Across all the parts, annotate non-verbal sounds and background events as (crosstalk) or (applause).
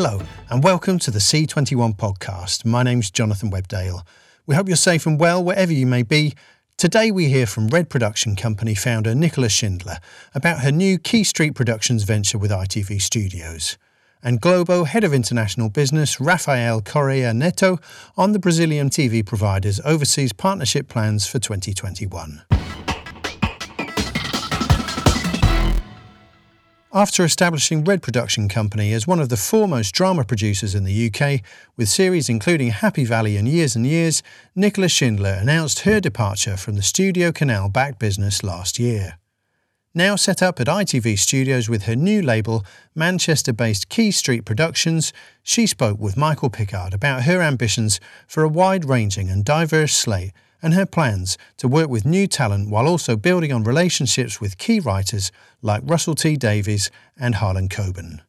Hello, and welcome to the C21 podcast. My name's Jonathan Webdale. We hope you're safe and well wherever you may be. Today we hear from Red Production Company founder Nicola Shindler about her new Quay Street Productions venture with ITV Studios. And Globo Head of International Business Rafael Correa Neto on the Brazilian TV provider's overseas partnership plans for 2021. After establishing Red Production Company as one of the foremost drama producers in the UK, with series including Happy Valley and Years and Years, Nicola Shindler announced her departure from the Studio Canal backed business last year. Now set up at ITV Studios with her new label, Manchester based Quay Street Productions, she spoke with Michael Pickard about her ambitions for a wide ranging and diverse slate and her plans to work with new talent while also building on relationships with key writers like Russell T Davies and Harlan Coben.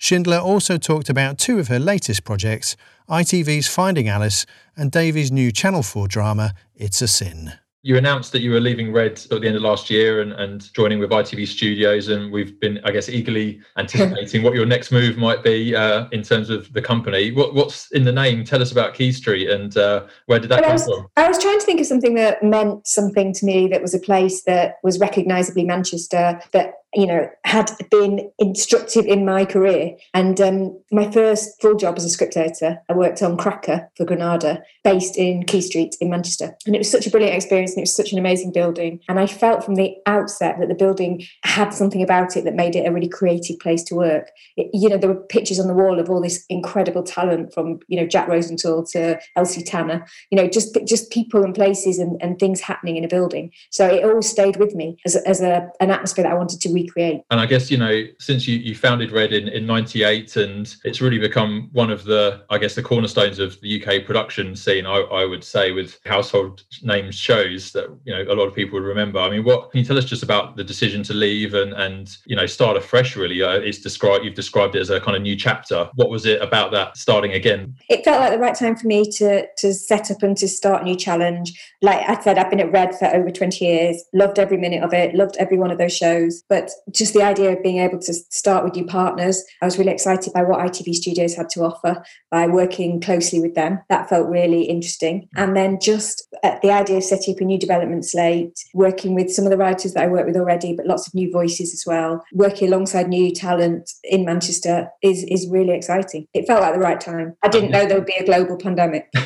Shindler also talked about two of her latest projects ITV's Finding Alice and Davies' new Channel 4 drama, It's a Sin. You announced that you were leaving Red at the end of last year and, and joining with ITV Studios, and we've been, I guess, eagerly (laughs) anticipating what your next move might be uh, in terms of the company. What, what's in the name? Tell us about Quay Street and uh, where did that well, come I was, from? I was trying to think of something that meant something to me that was a place that was recognisably Manchester, that you know, had been instructive in my career. And um, my first full job as a script editor, I worked on Cracker for Granada, based in Quay Street in Manchester. And it was such a brilliant experience and it was such an amazing building. And I felt from the outset that the building had something about it that made it a really creative place to work. It, you know, there were pictures on the wall of all this incredible talent from, you know, Jack Rosenthal to Elsie Tanner, you know, just just people and places and, and things happening in a building. So it always stayed with me as, as a, an atmosphere that I wanted to And I guess, you know, since you, you founded Red in, in 98 and it's really become one of the, I guess, the cornerstones of the UK production scene, I, I would say, with household names shows that, you know, a lot of people would remember. I mean, what can you tell us just about the decision to leave and, and you know, start afresh really? Uh, it's described, you've described it as a kind of new chapter. What was it about that starting again? It felt like the right time for me to, to set up and to start a new challenge. Like I said, I've been at Red for over 20 years, loved every minute of it, loved every one of those shows. But just just the idea of being able to start with new partners. I was really excited by what ITV Studios had to offer by working closely with them. That felt really interesting. And then just uh, the idea of setting up a new development slate, working with some of the writers that I work with already, but lots of new voices as well, working alongside new talent in Manchester is, is really exciting. It felt like the right time. I didn't know there would be a global pandemic. (laughs)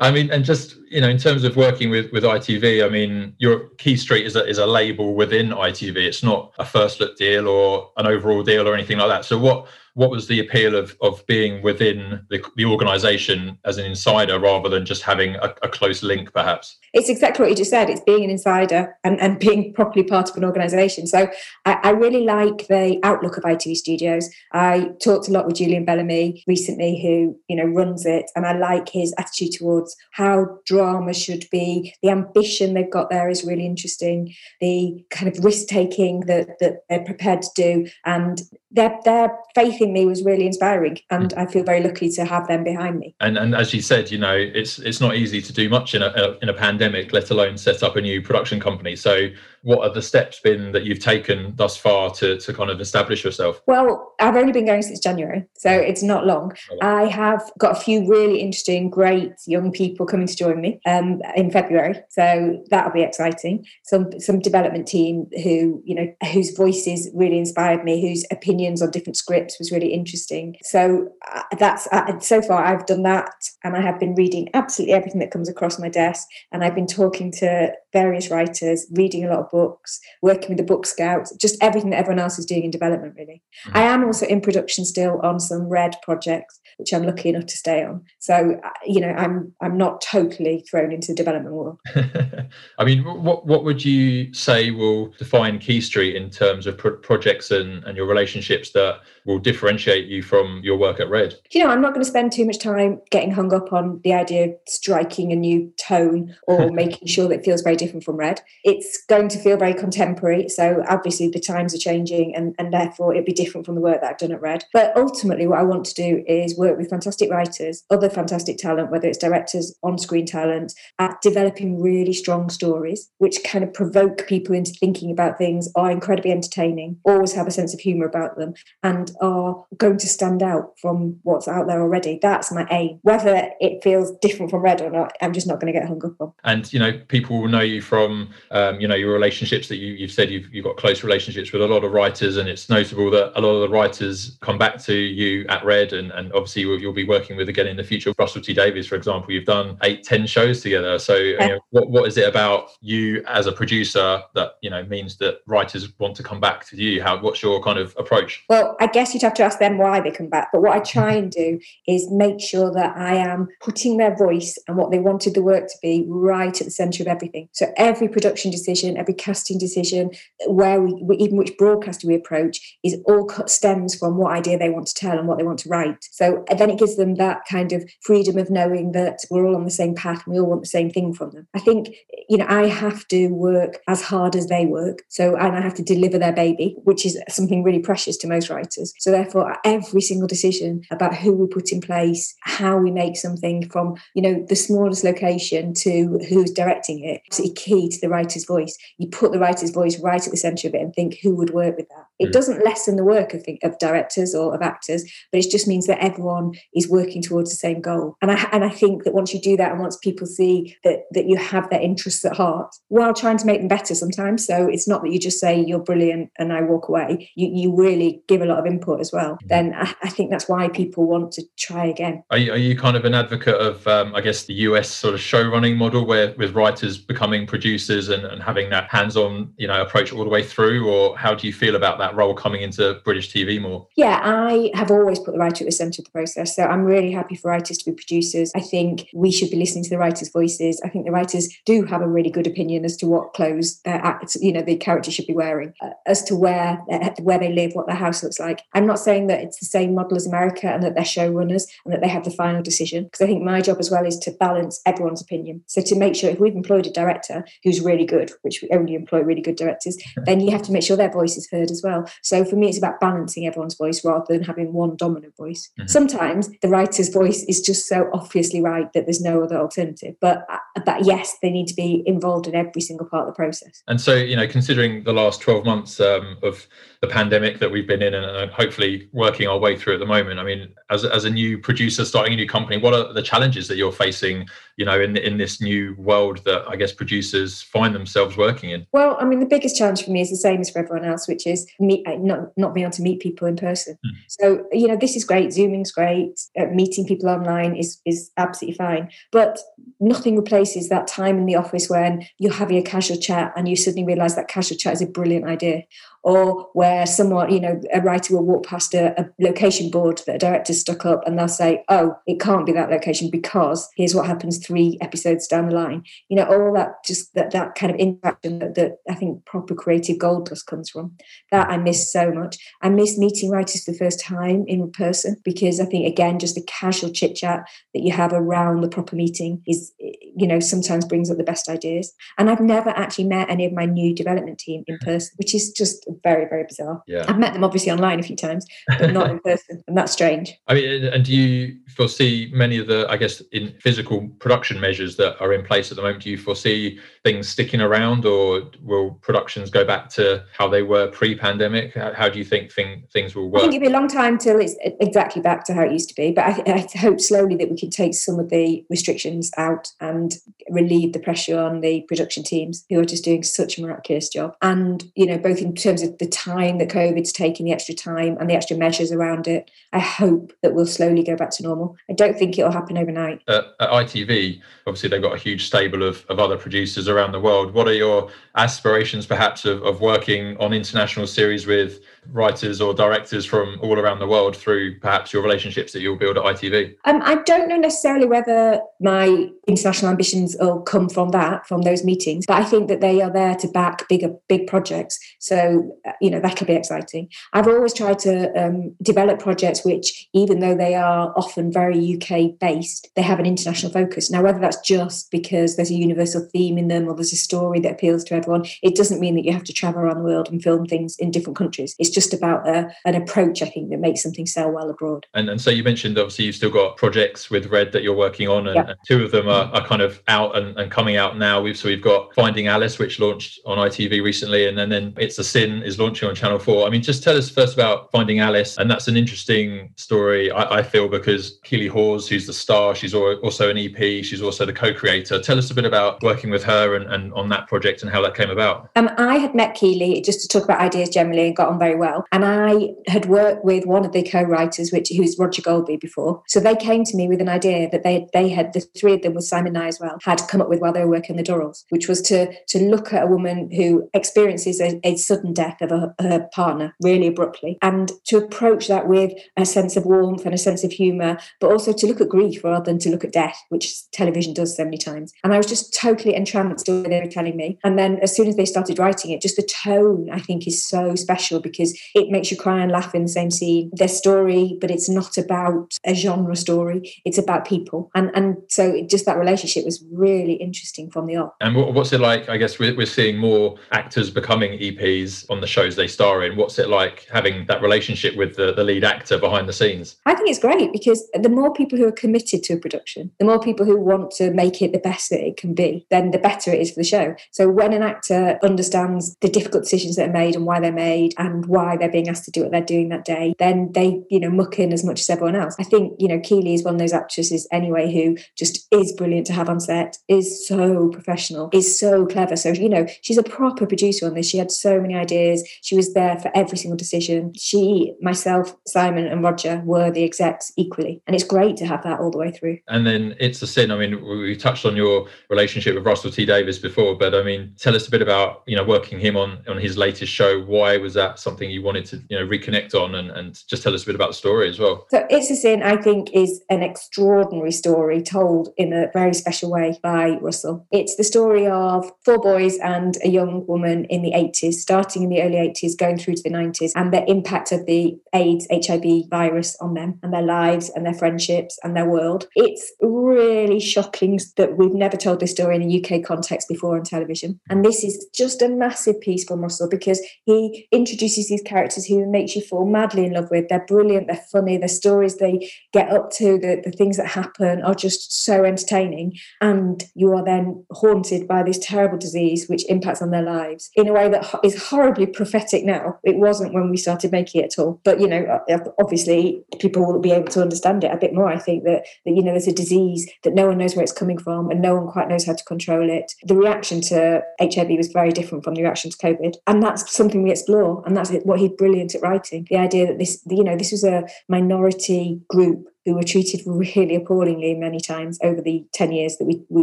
I mean, and just you know, in terms of working with with ITV, I mean, your Quay Street is a is a label within ITV. It's not a first look deal or an overall deal or anything like that. So what what was the appeal of of being within the, the organization as an insider rather than just having a, a, close link perhaps? It's exactly what you just said. It's being an insider and, and being properly part of an organization. So I, I really like the outlook of itv studios. I talked a lot with julian bellamy recently who you know runs it and i like his attitude towards how drama should be. The ambition they've got there is really interesting. The kind of risk taking that, that they're prepared to do and their their faith in me was really inspiring and mm. I feel very lucky to have them behind me. And and as you said, you know, it's it's not easy to do much in a in a pandemic, let alone set up a new production company. So what are the steps been that you've taken thus far to, to kind of establish yourself? Well, I've only been going since January, so it's not long. I have got a few really interesting, great young people coming to join me um, in February, so that'll be exciting. Some some development team who you know whose voices really inspired me, whose opinions on different scripts was really interesting. So uh, that's uh, so far I've done that, and I have been reading absolutely everything that comes across my desk, and I've been talking to various writers, reading a lot of books, working with the book scouts, just everything that everyone else is doing in development, really. Mm-hmm. I am also in production still on some red projects, which I'm lucky enough to stay on. So, you know, I'm I'm not totally thrown into the development world. (laughs) I mean, what what would you say will define Quay Street in terms of pro- projects and, and your relationships that will differentiate you from your work at Red? You know, I'm not going to spend too much time getting hung up on the idea of striking a new tone or (laughs) making sure that it feels very different from Red. It's going to feel very contemporary. So obviously the times are changing and, and therefore it'd be different from the work that I've done at Red. But ultimately what I want to do is work with fantastic writers, other fantastic talent, whether it's directors, on-screen talent, at developing really strong stories, which kind of provoke people into thinking about things, are incredibly entertaining, always have a sense of humour about them, and are going to stand out from what's out there already. That's my aim. Whether it feels different from Red or not, I'm just not going to get hung up on. And you know, people will know you from um, you know your relationships that you, have said you've, you've got close relationships with a lot of writers, and it's notable that a lot of the writers come back to you at Red, and, and obviously you'll, you'll be working with again in the future. Russell T Davies, for example, you've done eight, ten shows together. So you know, what what is it about you as a producer that you know means that writers want to come back to you? How what's your kind of approach? Well, I guess you'd have to ask them why they come back. But what I try and do is make sure that I am putting their voice and what they wanted the work to be right at the centre of everything. So every production decision, every casting decision, where we, even which broadcaster we approach, is all stems from what idea they want to tell and what they want to write. So then it gives them that kind of freedom of knowing that we're all on the same path and we all want the same thing from them. I think you know I have to work as hard as they work. So and I have to deliver their baby, which is something really precious to most writers. So therefore, every single decision about who we put in place, how we make something from you know the smallest location to who's directing it, key to the writer's voice. You put the writer's voice right at the centre of it and think who would work with that. It mm. doesn't lessen the work of, of directors or of actors, but it just means that everyone is working towards the same goal. And I and I think that once you do that and once people see that that you have their interests at heart, while trying to make them better sometimes. So it's not that you just say you're brilliant and I walk away. You you really give a lot of input as well. Mm. Then I, I think that's why people want to try again. Are you, are you kind of an advocate of um, I guess the US sort of show running model where with writers becoming producers and, and having that hands-on you know approach all the way through, or how do you feel about that role coming into British TV more? Yeah, I have always put the writer at the centre of the process. So I'm really happy for writers to be producers. I think we should be listening to the writers' voices. I think the writers do have a really good opinion as to what clothes act, you know, the character should be wearing, uh, as to where where they live, what their house looks like. I'm not saying that it's the same model as America and that they're showrunners and that they have the final decision, because I think my job as well is to balance everyone's opinion. So to make sure if we've employed a director who's really good, which we only employ really good directors, then you have to make sure their voice is heard as well. So for me, it's about balancing everyone's voice rather than having one dominant voice. Mm-hmm. Sometimes the writer's voice is just so obviously right that there's no other alternative. But uh, but yes, they need to be involved in every single part of the process. And so you know, considering the last twelve months um, of the pandemic that we've been in and hopefully working our way through at the moment, I mean, as as a new producer starting a new company, what are the challenges that you're facing? You know, in in this new world that I guess producers find themselves working in. Well, I mean, the biggest challenge for me is the same as for everyone else, which is meet uh, not not being able to meet people in person. Mm. So you know, this is great. Zooming's great. Uh, meeting people online is is absolutely fine, but nothing replaces that time in the office when you're having a casual chat and you suddenly realise that casual chat is a brilliant idea or where someone, you know, a writer will walk past a, a, location board that a director stuck up and they'll say, oh, it can't be that location because here's what happens three episodes down the line. You know, all that just that that kind of interaction that, that I think proper creative gold dust comes from. That I miss so much. I miss meeting writers for the first time in person because I think again, just the casual chit chat that you have around the proper meeting is, you know, sometimes brings up the best ideas. And I've never actually met any of my new development team in mm-hmm. person, which is just very, very bizarre. Yeah. I've met them obviously online a few times, but not in (laughs) person. And that's strange. I mean, and do you foresee many of the, I guess, in physical production measures that are in place at the moment? Do you foresee things sticking around or will productions go back to how they were pre pandemic? How, how, do you think thing, things will work? I think it'll be a long time till it's exactly back to how it used to be. But I, I hope slowly that we can take some of the restrictions out and relieve the pressure on the production teams who are just doing such a miraculous job. And, you know, both in terms of the time that COVID's taken, the extra time and the extra measures around it, I hope that we'll slowly go back to normal. I don't think it'll happen overnight. Uh, at ITV, obviously, they've got a huge stable of, of other producers around the world. What are your aspirations, perhaps, of, of working on international series with writers or directors from all around the world through perhaps your relationships that you'll build at ITV? Um, I don't know necessarily whether my international ambitions will come from that, from those meetings, but I think that they are there to back bigger, big projects. So, uh, you know, that could be exciting. I've always tried to um, develop projects which, even though they are often very UK based, they have an international focus. Now, whether that's just because there's a universal theme in them them or there's a story that appeals to everyone. It doesn't mean that you have to travel around the world and film things in different countries. It's just about a, an approach, I think, that makes something sell well abroad. And, and so you mentioned obviously you've still got projects with Red that you're working on, and, and two of them are, are kind of out and, and, coming out now. We've so we've got Finding Alice, which launched on ITV recently, and then, then It's a Sin is launching on Channel 4. I mean, just tell us first about Finding Alice. And that's an interesting story, I, I feel, because Keeley Hawes, who's the star, she's also an EP, she's also the co creator. Tell us a bit about working with her and, and on that project and how that came about. Um, I had met Keeley just to talk about ideas generally and got on very well. And I had worked with one of the co writers, which who's Roger Goldby before. So they came to me with an idea that they they had the three of them with Simon Nye as well had come up with while they were working the Durrells, which was to to look at a woman who experiences a, a sudden death of a, her partner really abruptly and to approach that with a sense of warmth and a sense of humour, but also to look at grief rather than to look at death, which television does so many times. And I was just totally entranced with what they were telling me. And then as soon as they started writing it, just the tone I think is so special because it makes you cry and laugh in the same scene. Their story, but it's not about a genre story. It's about people. And and so just that relationship was really interesting from the off. And what's it like? I guess we're, we're seeing more actors becoming EPs on the shows they star in. What's it like having that relationship with the, the lead actor behind the scenes? I think it's great because the more people who are committed to a production, the more people who want to make it the best that it can be, then the better it is for the show. So when an actor understands the difficult decisions that are made and why they're made and why they're being asked to do what they're doing that day, then they, you know, muck in as much as everyone else. I think, you know, Keeley is one of those actresses anyway who just is brilliant to have on set, is so professional, is so clever. So, you know, she's a proper producer on this. She had so many ideas. She was there for every single decision. She, myself, Simon, and Roger were the execs equally. And it's great to have that all the way through. And then it's a sin. I mean, we touched on your relationship with Russell T Davies before, but I mean, tell us a bit about, you know, working him on on his latest show. Why was that something you wanted to, you know, reconnect on and, and just tell us a bit about the story as well? So It's a Sin, I think, is an extraordinary story told in a very special way by Russell. It's the story of four boys and a young woman in the 80s, starting in the early 80s, going through to the 90s, and the impact of the AIDS, HIV virus on them and their lives and their friendships and their world. It's really shocking that we've never told this story in a UK context before on television. And this is just a massive piece from Russell because he introduces these characters who makes you fall madly in love with. They're brilliant, they're funny, the stories they get up to, the, the things that happen are just so entertaining. And you are then haunted by this terrible disease which impacts on their lives in a way that is horribly prophetic now. It wasn't when we started making it at all. But, you know, obviously people will be able to understand it a bit more. I think that, that you know, there's a disease that no one knows where it's coming from and no one quite knows how to control it. The reaction to HIV was very different from the reaction to COVID. And that's something we explore. And that's what he's brilliant at writing. The idea that this, you know, this was a minority group who were treated really appallingly many times over the 10 years that we, we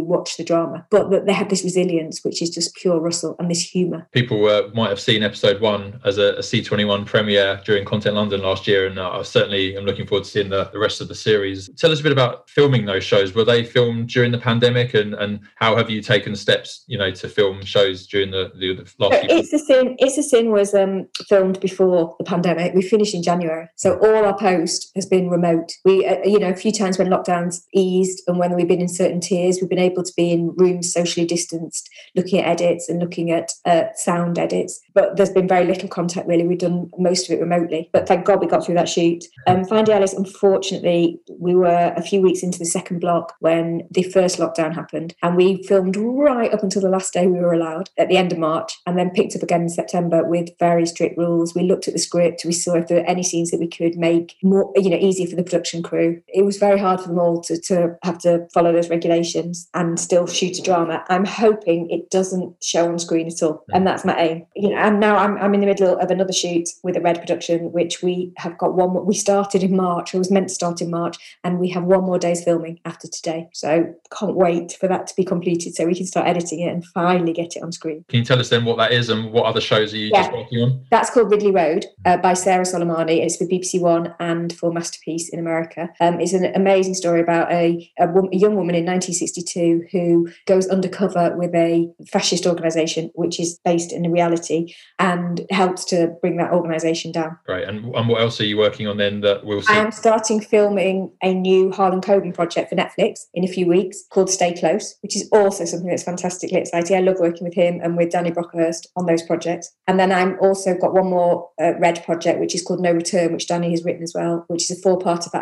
watched the drama, but that they had this resilience, which is just pure Russell, and this humour. People uh, might have seen episode one as a a C21 premiere during Content London last year, and uh, I certainly am looking forward to seeing the, the rest of the series. Tell us a bit about filming those shows. Were they filmed during the pandemic, and, and how have you taken steps, you know, to film shows during the, the, the last so It's a Sin, It's a Sin was um, filmed before the pandemic. We finished in January. So all our post has been remote. We you know, a few times when lockdowns eased and when we've been in certain tiers, we've been able to be in rooms socially distanced, looking at edits and looking at uh, sound edits. But there's been very little contact really. We've done most of it remotely. But thank God we got through that shoot. Um, Finding Alice, unfortunately, we were a few weeks into the second block when the first lockdown happened. And we filmed right up until the last day we were allowed at the end of March and then picked up again in September with very strict rules. We looked at the script, we saw if there were any scenes that we could make more, you know, easier for the production crew it was very hard for them all to, to have to follow those regulations and still shoot a drama. I'm hoping it doesn't show on screen at all. And that's my aim. You know, and now I'm, I'm in the middle of another shoot with a Red production, which we have got one we started in March, or was meant to start in March, and we have one more day's filming after today. So can't wait for that to be completed so we can start editing it and finally get it on screen. Can you tell us then what that is and what other shows are you yeah. just working on? That's called Ridley Road uh, by Sarah Solemani. It's with BBC One and for Masterpiece in America. Together. Um, it's an amazing story about a, a, a, young woman in 1962 who goes undercover with a fascist organisation, which is based in reality, and helps to bring that organisation down. Great. And, and what else are you working on then that we'll see? I am starting filming a new Harlan Coben project for Netflix in a few weeks called Stay Close, which is also something that's fantastically exciting. I love working with him and with Danny Brocklehurst on those projects. And then I'm also got one more uh, Red project, which is called No Return, which Danny has written as well, which is a four part of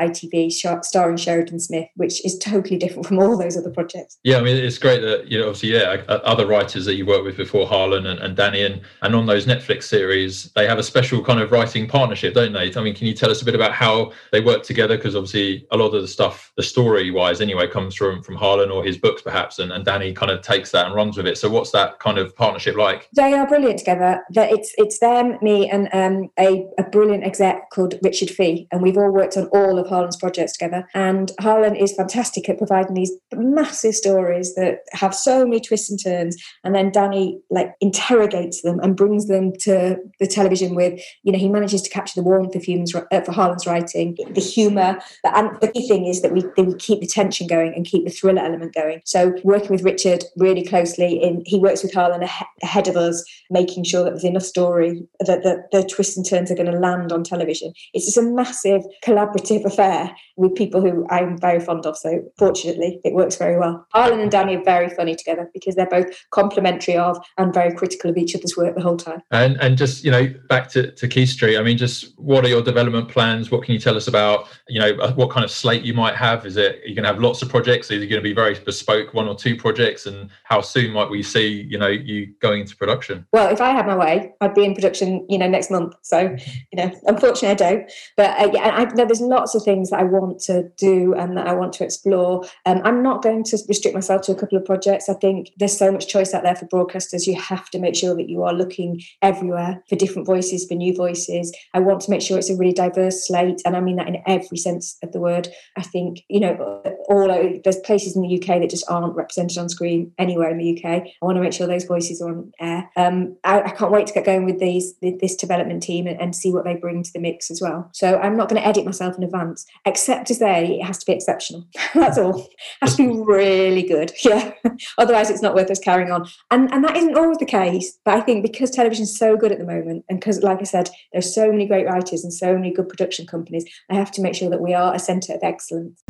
Starring Sheridan Smith, which is totally different from all those other projects. Yeah, I mean, it's great that, you know, obviously, yeah, other writers that you worked with before, Harlan and, and Danny, and, and on those Netflix series, they have a special kind of writing partnership, don't they? I mean, can you tell us a bit about how they work together? Because obviously, a lot of the stuff, the story wise anyway, comes from, from Harlan or his books perhaps, and, and Danny kind of takes that and runs with it. So, what's that kind of partnership like? They are brilliant together. It's, it's them, me, and um, a, a brilliant exec called Richard Fee, and we've all worked on all of Harlan's projects together. And Harlan is fantastic at providing these massive stories that have so many twists and turns. And then Danny like interrogates them and brings them to the television with, you know, he manages to capture the warmth of humans uh, for Harlan's writing, the humour. And the key thing is that we, that we keep the tension going and keep the thriller element going. So working with Richard really closely in, he works with Harlan ahead of us, making sure that there's enough story that the, the twists and turns are going to land on television. It's just a massive collaborative affair with people who I'm very fond of. So fortunately, it works very well. Harlan and Danny are very funny together because they're both complimentary of and very critical of each other's work the whole time. And and just you know back to, to Quay Street. I mean, just what are your development plans? What can you tell us about you know uh, what kind of slate you might have? Is it you're going to have lots of projects? Is it going to be very bespoke, one or two projects? And how soon might we see you know you going into production? Well, if I had my way, I'd be in production you know next month. So you know, unfortunately, I don't. But uh, yeah, I, know there's lots of things that I want to do and that I want to explore. Um, I'm not going to restrict myself to a couple of projects. I think there's so much choice out there for broadcasters. You have to make sure that you are looking everywhere for different voices, for new voices. I want to make sure it's a really diverse slate, and I mean that in every sense of the word. I think you know, all there's places in the UK that just aren't represented on screen anywhere in the UK. I want to make sure those voices are on air. Um, I, I, can't wait to get going with these this development team and, and see what they bring to the mix as well. So I'm not going to edit myself in advance, except to say it has to be exceptional. (laughs) That's all. It (laughs) has to be really good. (laughs) Yeah. Otherwise, it's not worth us carrying on. And and that isn't always the case. But I think because television's so good at the moment, and because, like I said, there's so many great writers and so many good production companies, I have to make sure that we are a centre of excellence.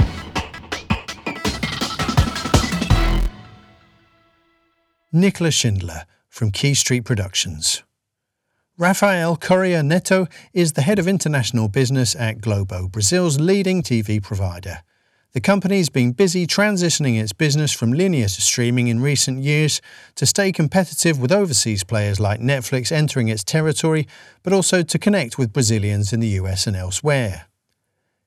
Nicola Shindler from Quay Street Productions. Rafael Correa Neto is the head of international business at Globo, Brazil's leading TV provider. The company's been busy transitioning its business from linear to streaming in recent years to stay competitive with overseas players like Netflix entering its territory, but also to connect with Brazilians in the US and elsewhere.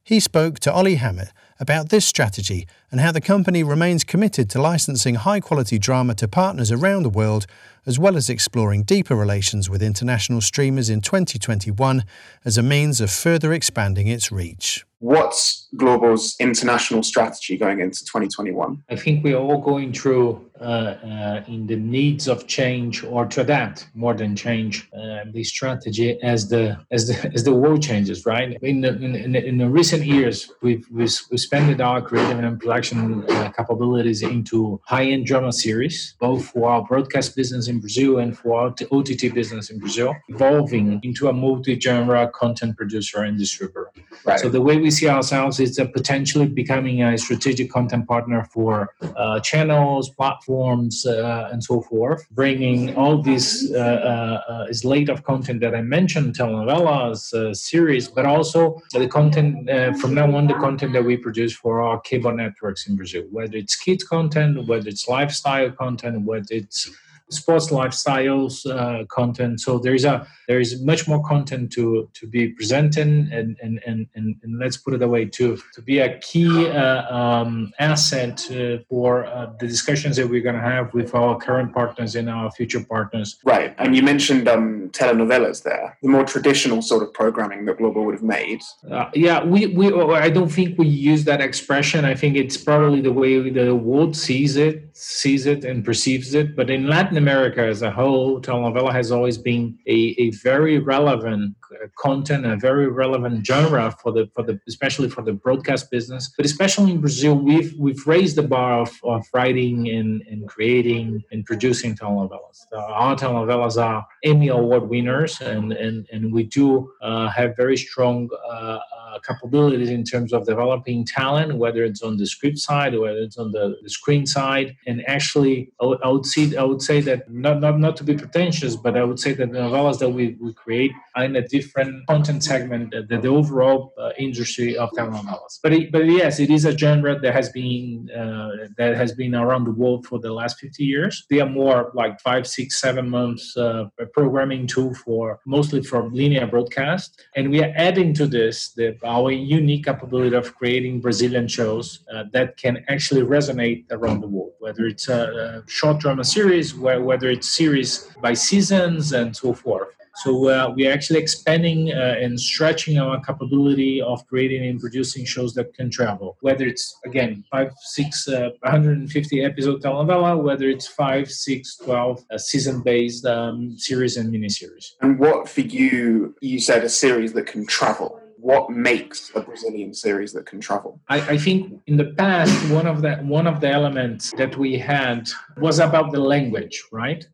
He spoke to Ollie Hammett about this strategy and how the company remains committed to licensing high quality drama to partners around the world, as well as exploring deeper relations with international streamers in 2021 as a means of further expanding its reach. What's Globo's international strategy going into 2021? I think we're all going through uh, uh, in the needs of change or to adapt more than change uh, the strategy as the as the as the world changes. Right in the, in, in, the recent years, we've we've, we've expanded our creative and production uh, capabilities into high end drama series, both for our broadcast business in Brazil and for our OTT business in Brazil, evolving into a multi genre content producer and distributor. Right. So the way we we see ourselves is potentially becoming a strategic content partner for uh, channels, platforms, uh, and so forth, bringing all this uh, uh, slate of content that I mentioned, telenovelas, uh, series, but also the content from now on, the content that we produce for our cable networks in Brazil, whether it's kids content, whether it's lifestyle content, whether it's sports lifestyles uh, content. So there is a there is much more content to to be presented, and and and and, and let's put it away to to be a key uh, um, asset uh, for uh, the discussions that we're going to have with our current partners and our future partners. Right, and you mentioned um, telenovelas there, the more traditional sort of programming that Globo would have made. Uh, yeah, we we I don't think we use that expression. I think it's probably the way the world sees it, sees it, and perceives it. But in Latin America as a whole, telenovela has always been a, a very relevant content, a very relevant genre for the for the especially for the broadcast business. But especially in Brazil, we've we've raised the bar of, of writing and, and creating and producing telenovelas. Uh, our telenovelas are Emmy Award winners, and and and we do uh, have very strong. Uh, uh, capabilities in terms of developing talent, whether it's on the script side or whether it's on the, the screen side. And actually, I would, I would see, I would say that not, not not to be pretentious, but I would say that the novellas that we, we create are in a different content segment than the overall uh, industry of telenovelas. But it, but yes, it is a genre that has been uh, that has been around the world for the last 50 years. They are more like five, six, seven months uh, programming tool for mostly for linear broadcast, and we are adding to this the our unique capability of creating Brazilian shows uh, that can actually resonate around the world, whether it's a, a short drama series, where, whether it's series by seasons and so forth. So uh, we're actually expanding uh, and stretching our capability of creating and producing shows that can travel. Whether it's again five, six, uh, 150 episode telenovela, whether it's five, six, 12 uh, season-based um, series and miniseries. And what for you? You said a series that can travel what makes a Brazilian series that can travel? I, I, think in the past, one of the one of the elements that we had was about the language, right?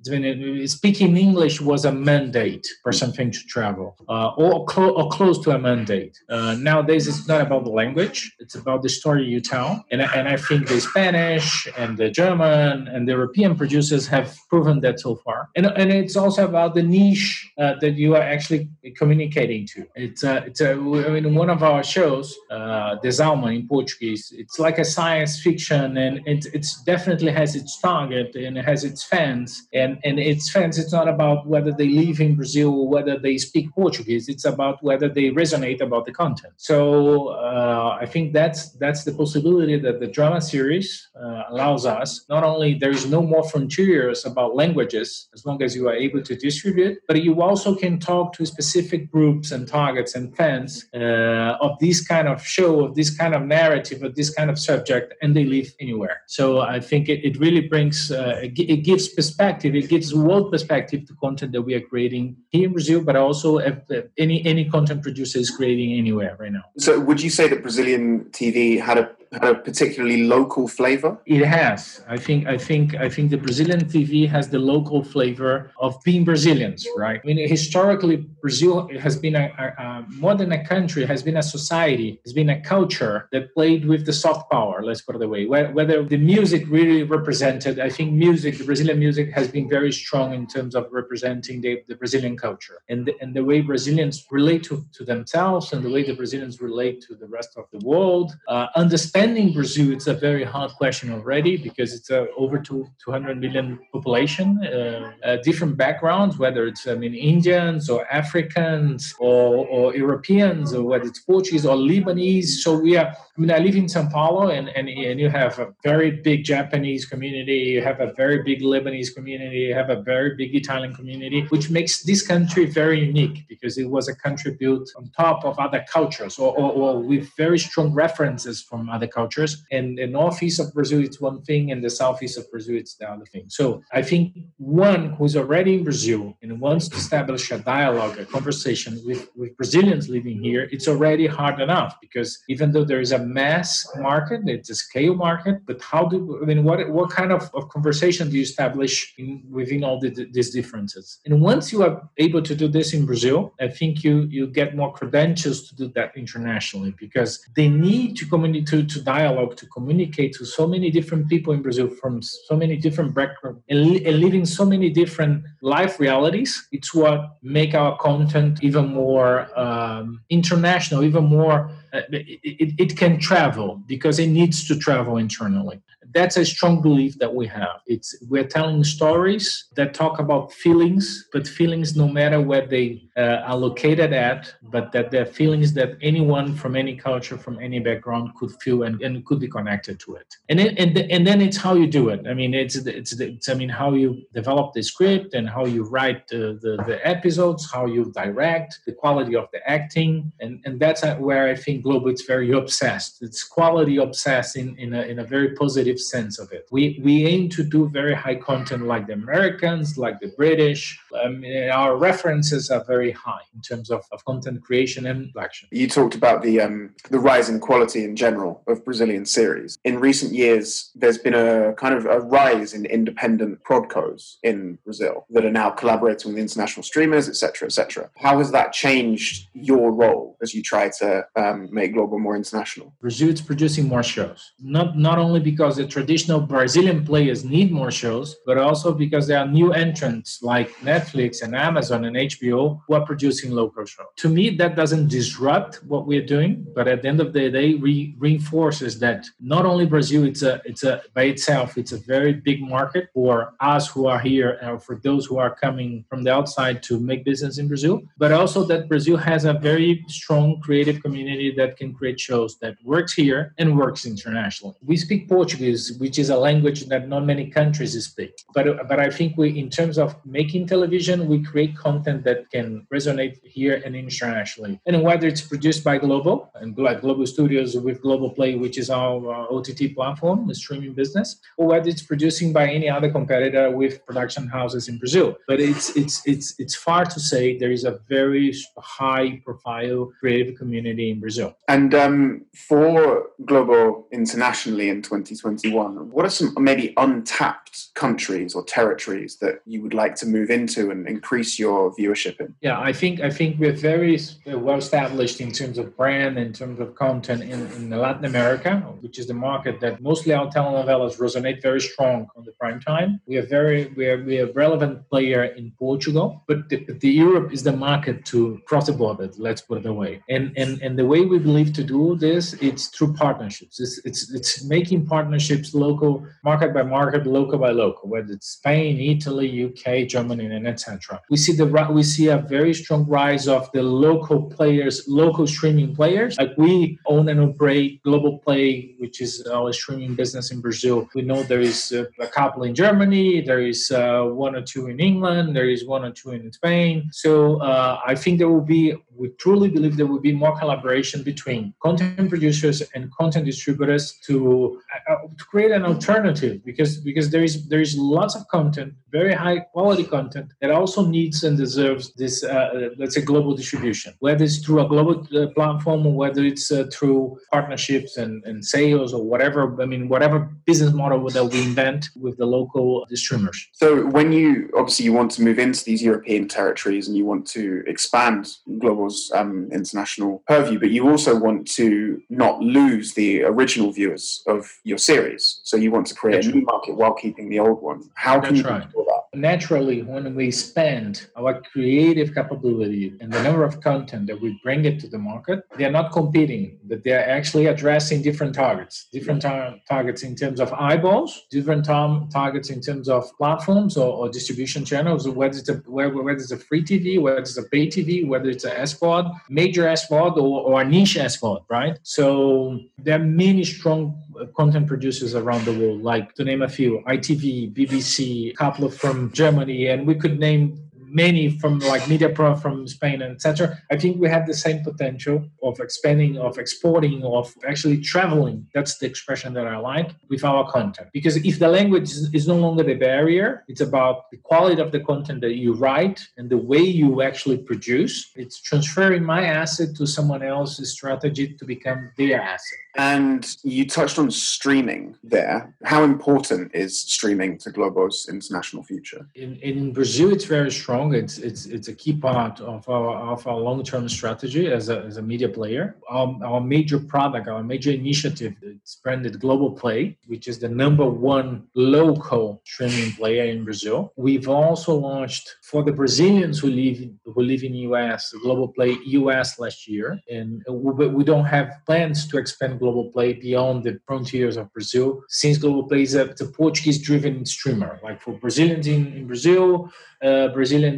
Speaking English was a mandate for something to travel, uh, or, or close to a mandate. Uh, nowadays, it's not about the language; it's about the story you tell. And, and I think the Spanish and the German and the European producers have proven that so far. And, and it's also about the niche uh, that you are actually communicating to. It's a, it's a I mean, one of our shows, uh, Desalma in Portuguese, it's like a science fiction, and it it's definitely has its target and it has its fans. And and its fans, it's not about whether they live in Brazil or whether they speak Portuguese. It's about whether they resonate about the content. So uh, I think that's that's the possibility that the drama series uh, allows us. Not only there is no more frontiers about languages as long as you are able to distribute, but you also can talk to specific groups and targets and fans uh, of this kind of show, of this kind of narrative, of this kind of subject, and they live anywhere. So I think it, it really brings, uh, it gives perspective, it gives world perspective to content that we are creating here in Brazil, but also if any any content producer is creating anywhere right now. So would you say that Brazilian TV had a had a particularly local flavor? It has. I think. I think. I think the Brazilian TV has the local flavor of being Brazilians, right? I mean, historically, Brazil has been a, a, a more than a country, has been a society, has been a culture that played with the soft power. Let's put it that way. Whether the music really represented, I think music, the Brazilian music, has been very strong in terms of representing the, the Brazilian culture and the, and the way Brazilians relate to, to themselves and the way the Brazilians relate to the rest of the world. Uh, understand understanding Brazil, it's a very hard question already because it's a over two, 200 million population, uh, uh, different backgrounds, whether it's I mean Indians or Africans or, or Europeans or whether it's Portuguese or Lebanese. So we are. I mean, I live in São Paulo, and, and and you have a very big Japanese community, you have a very big Lebanese community, you have a very big Italian community, which makes this country very unique because it was a country built on top of other cultures or, or, or with very strong references from other cultures. And the northeast of Brazil, it's one thing, and the southeast of Brazil, it's the other thing. So I think one who's already in Brazil and wants to establish a dialogue, a conversation with, with Brazilians living here, it's already hard enough because even though there is a mass market, it's a scale market, but how do I mean what what kind of, of conversation do you establish in, within all the, these differences? And once you are able to do this in Brazil, I think you you get more credentials to do that internationally because they need to communicate to, to dialogue to communicate to so many different people in Brazil from so many different backgrounds and, and living so many different life realities. It's what make our content even more um, international, even more. Uh, it, it, can travel because it needs to travel internally that's a strong belief that we have. It's we're telling stories that talk about feelings, but feelings no matter where they uh, are located at, but that they're feelings that anyone from any culture, from any background could feel and, and could be connected to it. And it, and and then it's how you do it. I mean, it's it's, it's I mean how you develop the script and how you write the, the, the episodes, how you direct, the quality of the acting, and and that's where I think Globo is very obsessed. It's quality obsessed in in a, in a very positive sense of it. We we aim to do very high content like the Americans, like the British. Um, our references are very high in terms of, of content creation and action. You talked about the um, the rise in quality in general of Brazilian series. In recent years, there's been a kind of a rise in independent prodcos in Brazil that are now collaborating with international streamers, etc., etc. How has that changed your role as you try to um, make Globo more international? Brazil is producing more shows, not not only because the traditional Brazilian players need more shows, but also because there are new entrants like Netflix and Amazon and HBO who are producing local shows. To me, that doesn't disrupt what we're doing, but at the end of the day, re- reinforces that not only Brazil, it's a it's a by itself, it's a very big market for us who are here and for those who are coming from the outside to make business in Brazil, but also that Brazil has a very strong creative community that can create shows that works here and works internationally. We speak Portuguese, which is a language that not many countries speak. But but I think we, in terms of making television, we create content that can resonate here and internationally. And whether it's produced by Globo and like Globo Studios with Globoplay, which is our uh, OTT platform, the streaming business, or whether it's producing by any other competitor with production houses in Brazil. But it's it's it's it's far to say there is a very high profile creative community in Brazil. And um, for Globo internationally in 2021, what are some maybe untapped countries or territories that you would like to move into and increase your viewership in? Yeah, I think I think we're very uh, well established in terms of brand, in terms of content in, in Latin America, which is the market that mostly our telenovelas resonate very strong on the prime time. We are very we are we are a relevant player in Portugal, but the, the Europe is the market to cross the border. Let's put it away. And and and the way we believe to do this, it's through partnerships. It's it's it's making partnerships local, market by market, local by local, whether it's Spain, Italy, UK, Germany, and etc. We see the we see a very strong rise of the local players, local streaming players. Like we own and operate Globoplay, which is our streaming business in Brazil. We know there is a, a couple in Germany, there is uh, one or two in England, there is one or two in Spain. So uh, I think there will be we truly believe there will be more collaboration between content producers and content distributors to, uh, to create an alternative because because there is there is lots of content very high quality content that also needs and deserves this uh, let's say global distribution. Whether it's through a global uh, platform or whether it's uh, through partnerships and, and sales or whatever i mean whatever business model that we invent with the local distributors. So when you obviously you want to move into these european territories and you want to expand global um, international purview, but you also want to not lose the original viewers of your series. So you want to create That's a new market while keeping the old one. How can That's you right. do that? Naturally, when we spend our creative capability and the number of content that we bring it to the market, they're not competing, but they're actually addressing different targets, different tar- targets in terms of eyeballs, different tar- targets in terms of platforms or, or distribution channels, whether it's a whether, whether it's a free TV, whether it's a pay TV, whether it's a SVOD, major SVOD or, or a niche SVOD, right? So there are many strong content producers around the world, like to name a few, ITV, BBC, a couple from Germany, and we could name many from like MediaPro from Spain, and etc. I think we have the same potential of expanding, of exporting, of actually traveling. That's the expression that I like with our content. Because if the language is no longer the barrier, it's about the quality of the content that you write and the way you actually produce. It's transferring my asset to someone else's strategy to become their asset. And you touched on streaming there. How important is streaming to Globo's international future? In, in Brazil, it's very strong. It's it's it's a key part of our of our long term strategy as a, as a media player. Our, our major product, our major initiative, it's branded Globoplay, which is the number one local streaming player in Brazil. We've also launched for the Brazilians who live who live in US, Globoplay US last year, and we, don't have plans to expand Globoplay beyond the frontiers of Brazil, since Globoplay is a, a Portuguese-driven streamer. Like for Brazilians in, in Brazil, uh,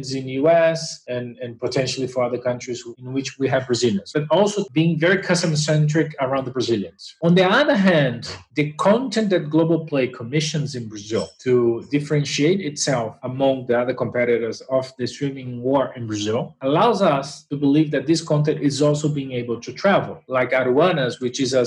In the US, and, and potentially for other countries in which we have Brazilians, but also being very customer centric around the Brazilians. On the other hand, the content that Globoplay commissions in Brazil to differentiate itself among the other competitors of the streaming war in Brazil allows us to believe that this content is also being able to travel, like Aruanas, which is a,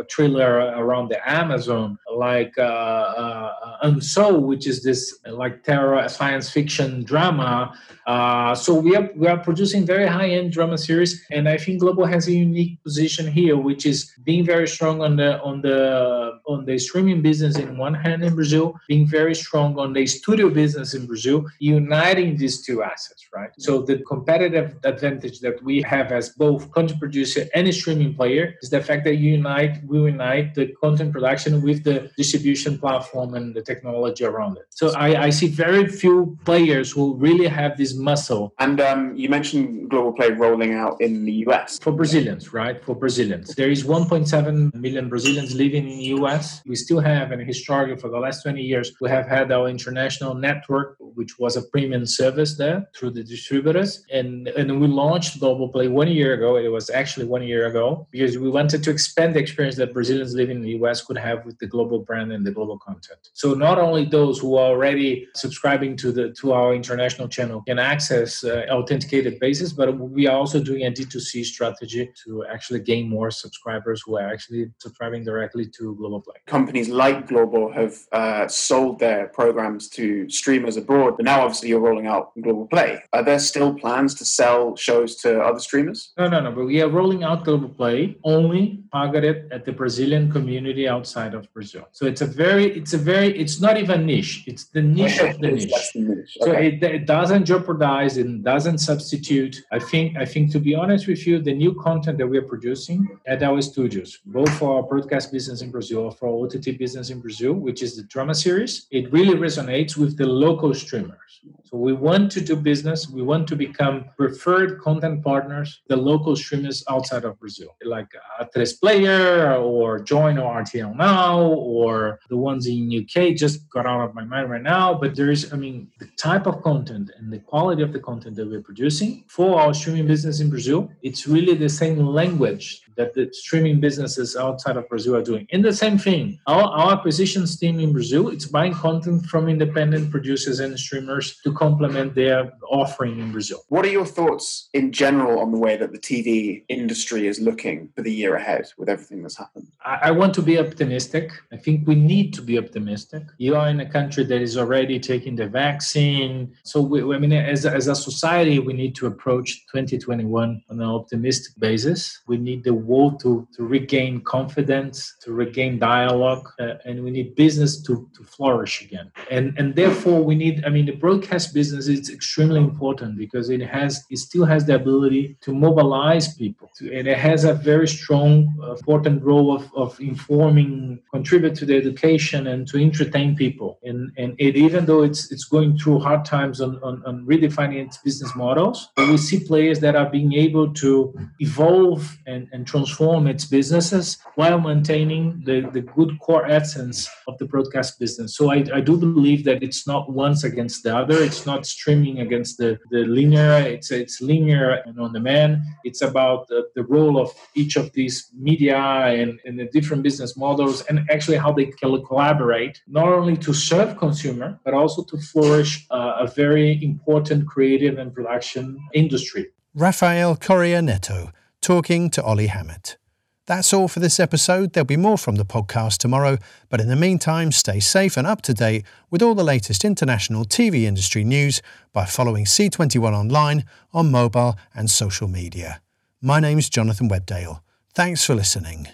a around the Amazon like uh, uh, which is this like terror science fiction drama. Uh, so we are we are producing very high end drama series, and I think Globo has a unique position here, which is being very strong on the on the on the streaming business in one hand in Brazil, being very strong on the studio business in Brazil, uniting these two assets, right? So the competitive advantage that we have as both content producer and streaming player is the fact that you unite we unite the content production with the distribution platform and the technology around it. So I, I see very few players who really have this muscle. And um, you mentioned Globoplay rolling out in the US. For Brazilians, right? For Brazilians. There is 1.7 million Brazilians living in the US. We still have, and historically for the last 20 years, we have had our international network, which was a premium service there through the distributors. And, and we launched Globoplay one year ago. It was actually one year ago because we wanted to expand the experience that Brazilians living in the US could have with the global brand and the global content. So not only those who are already subscribing to the to our international channel can access uh, authenticated basis, but we are also doing a D2C strategy to actually gain more subscribers who are actually subscribing directly to Globoplay. Companies like Global have uh, sold their programs to streamers abroad, but now obviously you're rolling out Globoplay. Are there still plans to sell shows to other streamers? No, no, no. But we are rolling out Globoplay only targeted at the Brazilian community outside of Brazil. So it's a very, it's a very, it's not even niche. It's the niche of the (laughs) niche. niche. So it, it doesn't jeopardize and doesn't substitute. I think I think to be honest with you, the new content that we're producing at our studios, both for our broadcast business in Brazil or for our OTT business in Brazil, which is the drama series, it really resonates with the local streamers. So we want to do business. We want to become preferred content partners, the local streamers outside of Brazil, like Atresplayer or Joyn or RTL Now or the ones in UK. Just got out of my mind right now, but there is, I mean, the type of content and the quality of the content that we're producing for our streaming business in Brazil, it's really the same language that the streaming businesses outside of Brazil are doing. And the same thing, our, our acquisitions team in Brazil, it's buying content from independent producers and streamers to complement their offering in Brazil. What are your thoughts in general on the way that the TV industry is looking for the year ahead with everything that's happened? I, I want to be optimistic. I think we need to be optimistic. You are in a country that is already taking the vaccine. So, we, I mean, as, a- as a society, we need to approach 2021 on an optimistic basis. We need the world to, to regain confidence, to regain dialogue, uh, and we need business to, to flourish again. And, and therefore, we need, I mean, the broadcast business is extremely important because it has, it still has the ability to mobilize people. To, and it has a very strong, uh, important role of, of informing, contribute to the education and to entertain people. And, and it, even though it's, it's going through hard times on, on, on redefining its business models, we see players that are being able to evolve and, and transform its businesses while maintaining the, the good core essence of the broadcast business. So I, I do believe that it's not once against the other. It's not streaming against the, the linear. It's it's linear and on demand. It's about the, the role of each of these media and, and the different business models and actually how they can collaborate, not only to serve consumer, but also to flourish uh, a very important creative and production industry. Raphael Corrêa Netto talking to Ollie Hammett. That's all for this episode. There'll be more from the podcast tomorrow, but in the meantime, stay safe and up to date with all the latest international TV industry news by following C21 online on mobile and social media. My name's Jonathan Webdale. Thanks for listening.